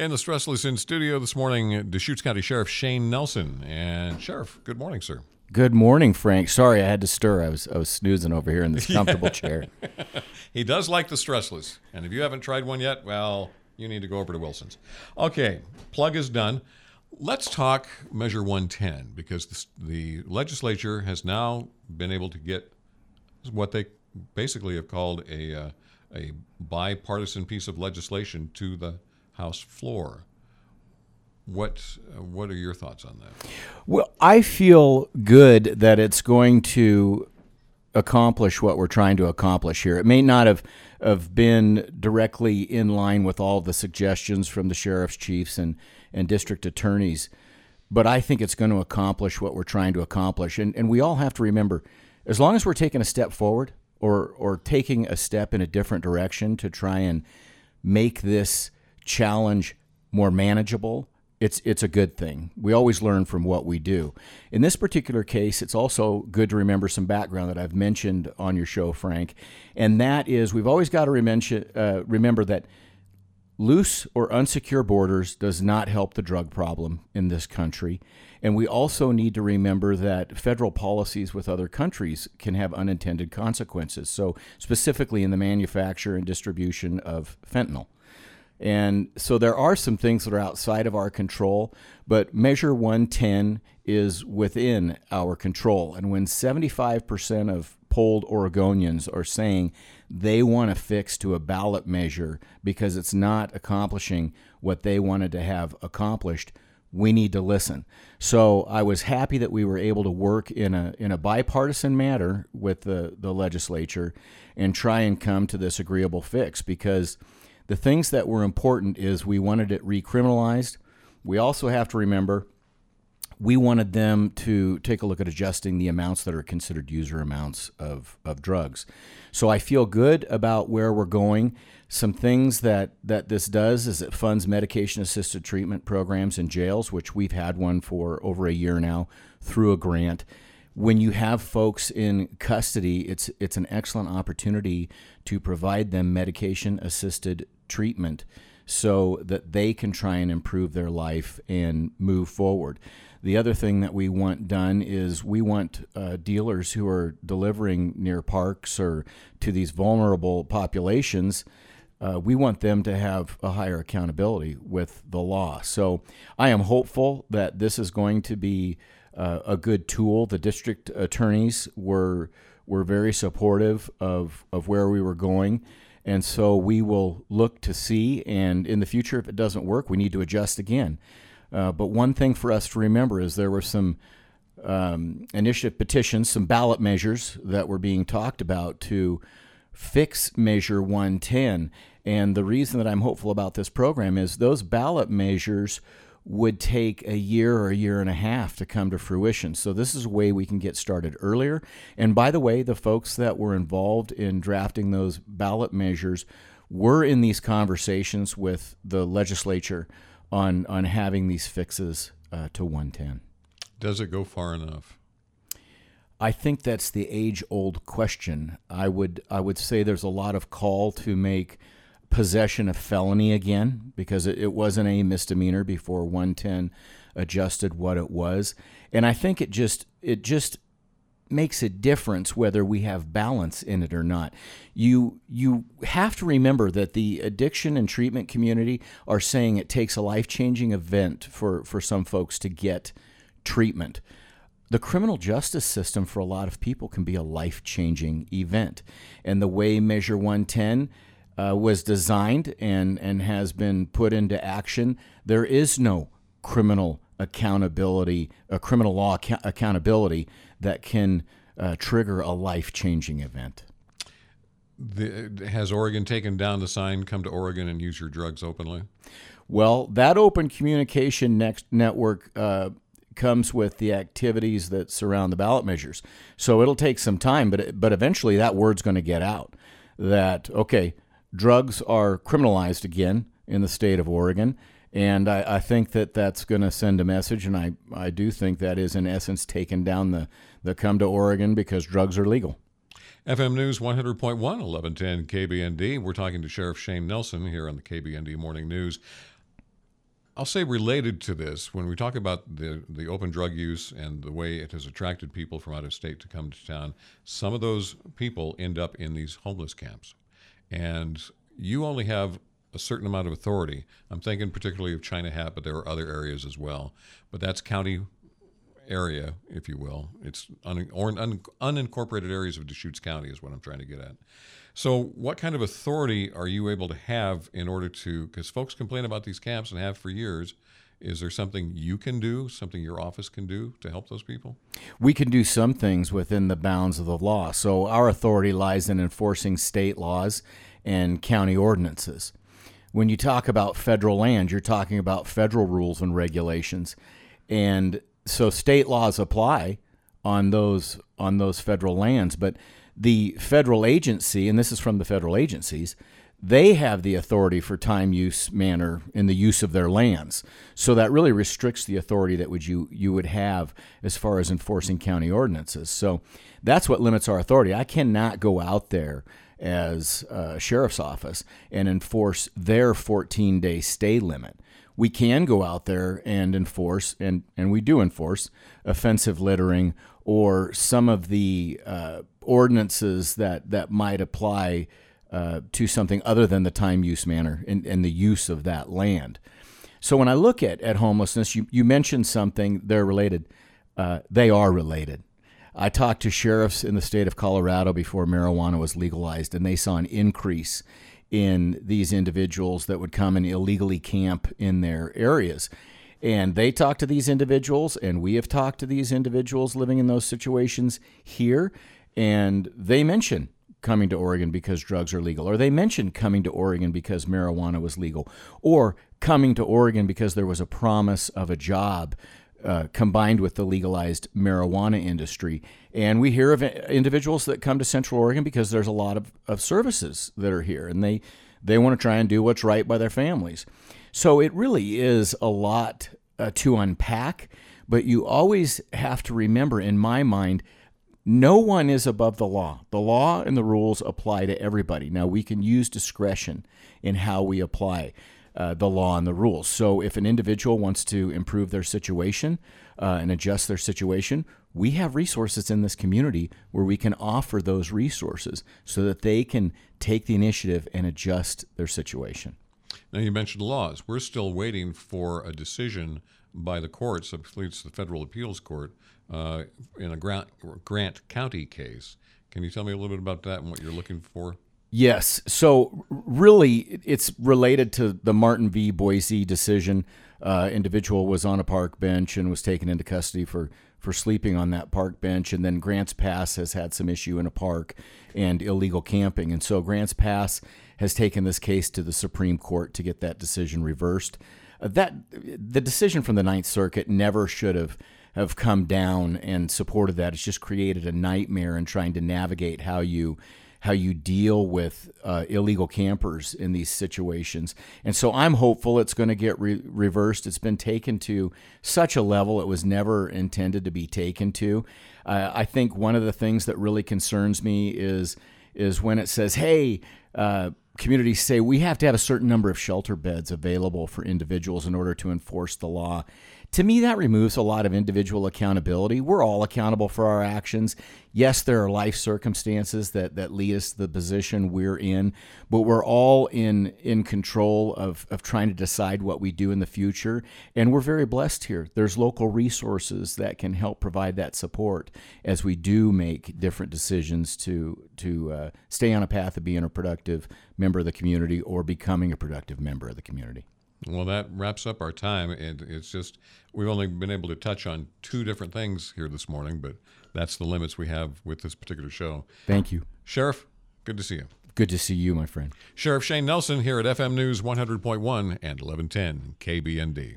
In the Stressless in studio this morning, Deschutes County Sheriff Shane Nelson. And Sheriff, good morning, sir. Good morning, Frank. Sorry I had to stir. I was I was snoozing over here in this comfortable chair. He does like the Stressless. And if you haven't tried one yet, well, you need to go over to Wilson's. Okay, plug is done. Let's talk Measure 110 because the, the legislature has now been able to get what they basically have called a, uh, a bipartisan piece of legislation to the House floor. What what are your thoughts on that? Well, I feel good that it's going to accomplish what we're trying to accomplish here. It may not have have been directly in line with all the suggestions from the sheriff's chiefs and and district attorneys, but I think it's going to accomplish what we're trying to accomplish. And and we all have to remember, as long as we're taking a step forward or or taking a step in a different direction to try and make this challenge more manageable, it's it's a good thing. We always learn from what we do. In this particular case, it's also good to remember some background that I've mentioned on your show, Frank, and that is we've always got to remember uh, remember that loose or unsecure borders does not help the drug problem in this country. And we also need to remember that federal policies with other countries can have unintended consequences. So, specifically in the manufacture and distribution of fentanyl. And so there are some things that are outside of our control, but Measure 110 is within our control. And when 75% of polled Oregonians are saying they want to fix to a ballot measure because it's not accomplishing what they wanted to have accomplished, we need to listen. So I was happy that we were able to work in a in a bipartisan manner with the, the legislature and try and come to this agreeable fix because the things that were important is we wanted it recriminalized. We also have to remember we wanted them to take a look at adjusting the amounts that are considered user amounts of, of drugs. So I feel good about where we're going. Some things that, that this does is it funds medication assisted treatment programs in jails, which we've had one for over a year now through a grant. When you have folks in custody, it's it's an excellent opportunity to provide them medication assisted treatment so that they can try and improve their life and move forward. The other thing that we want done is we want uh, dealers who are delivering near parks or to these vulnerable populations. Uh, we want them to have a higher accountability with the law. So I am hopeful that this is going to be uh, a good tool. The district attorneys were were very supportive of, of where we were going. And so we will look to see, and in the future, if it doesn't work, we need to adjust again. Uh, but one thing for us to remember is there were some um, initiative petitions, some ballot measures that were being talked about to fix Measure 110. And the reason that I'm hopeful about this program is those ballot measures would take a year or a year and a half to come to fruition. So this is a way we can get started earlier. And by the way, the folks that were involved in drafting those ballot measures were in these conversations with the legislature on on having these fixes uh, to 110. Does it go far enough? I think that's the age-old question. I would I would say there's a lot of call to make possession of felony again because it, it wasn't a misdemeanor before 110 adjusted what it was. And i think it just it just makes a difference whether we have balance in it or not. You you have to remember that the addiction and treatment community are saying it takes a life-changing event for for some folks to get treatment. The criminal justice system for a lot of people can be a life-changing event. And the way measure 110 uh, was designed and, and has been put into action, there is no criminal accountability, a criminal law ac- accountability that can uh, trigger a life changing event. The, has Oregon taken down the sign, come to Oregon and use your drugs openly? Well, that open communication next network uh, comes with the activities that surround the ballot measures. So it'll take some time, but, but eventually that word's going to get out that, okay, drugs are criminalized again in the state of Oregon. And I, I think that that's going to send a message. And I, I do think that is, in essence, taking down the, the come to Oregon because drugs are legal. FM News 100.1, 1110 KBND. We're talking to Sheriff Shane Nelson here on the KBND Morning News. I'll say related to this, when we talk about the, the open drug use and the way it has attracted people from out of state to come to town, some of those people end up in these homeless camps. And you only have a certain amount of authority. I'm thinking particularly of China Hat, but there are other areas as well. But that's county area, if you will. It's un, or un, unincorporated areas of Deschutes County is what I'm trying to get at. So, what kind of authority are you able to have in order to? Because folks complain about these camps and have for years. Is there something you can do, something your office can do to help those people? We can do some things within the bounds of the law. So, our authority lies in enforcing state laws and county ordinances. When you talk about federal land, you're talking about federal rules and regulations. And so state laws apply on those on those federal lands, but the federal agency, and this is from the federal agencies, they have the authority for time, use, manner in the use of their lands. So that really restricts the authority that would you you would have as far as enforcing county ordinances. So that's what limits our authority. I cannot go out there as a sheriff's office and enforce their 14 day stay limit. We can go out there and enforce, and, and we do enforce, offensive littering or some of the uh, ordinances that, that might apply uh, to something other than the time, use, manner, and, and the use of that land. So when I look at, at homelessness, you, you mentioned something, they're related. Uh, they are related. I talked to sheriffs in the state of Colorado before marijuana was legalized, and they saw an increase in these individuals that would come and illegally camp in their areas. And they talk to these individuals, and we have talked to these individuals living in those situations here, and they mention coming to Oregon because drugs are legal, or they mentioned coming to Oregon because marijuana was legal, or coming to Oregon because there was a promise of a job uh, combined with the legalized marijuana industry. And we hear of individuals that come to Central Oregon because there's a lot of, of services that are here and they, they want to try and do what's right by their families. So it really is a lot uh, to unpack, but you always have to remember, in my mind, no one is above the law. The law and the rules apply to everybody. Now, we can use discretion in how we apply uh, the law and the rules. So if an individual wants to improve their situation uh, and adjust their situation, we have resources in this community where we can offer those resources so that they can take the initiative and adjust their situation. Now, you mentioned laws. We're still waiting for a decision by the courts, at least the Federal Appeals Court, uh, in a Grant, Grant County case. Can you tell me a little bit about that and what you're looking for? Yes. So really, it's related to the Martin v. Boise decision. Uh, individual was on a park bench and was taken into custody for for sleeping on that park bench. And then Grants Pass has had some issue in a park and illegal camping. And so Grants Pass has taken this case to the Supreme Court to get that decision reversed. That the decision from the Ninth Circuit never should have have come down and supported that. It's just created a nightmare in trying to navigate how you how you deal with uh, illegal campers in these situations. And so I'm hopeful it's going to get re- reversed. It's been taken to such a level it was never intended to be taken to. Uh, I think one of the things that really concerns me is is when it says, "Hey." Uh, communities say we have to have a certain number of shelter beds available for individuals in order to enforce the law. To me, that removes a lot of individual accountability. We're all accountable for our actions. Yes, there are life circumstances that, that lead us to the position we're in, but we're all in in control of, of trying to decide what we do in the future. And we're very blessed here. There's local resources that can help provide that support as we do make different decisions to to uh, stay on a path of being a productive member of the community or becoming a productive member of the community. Well, that wraps up our time. And it's just, we've only been able to touch on two different things here this morning, but that's the limits we have with this particular show. Thank you. Sheriff, good to see you. Good to see you, my friend. Sheriff Shane Nelson here at FM News 100.1 and 1110 KBND.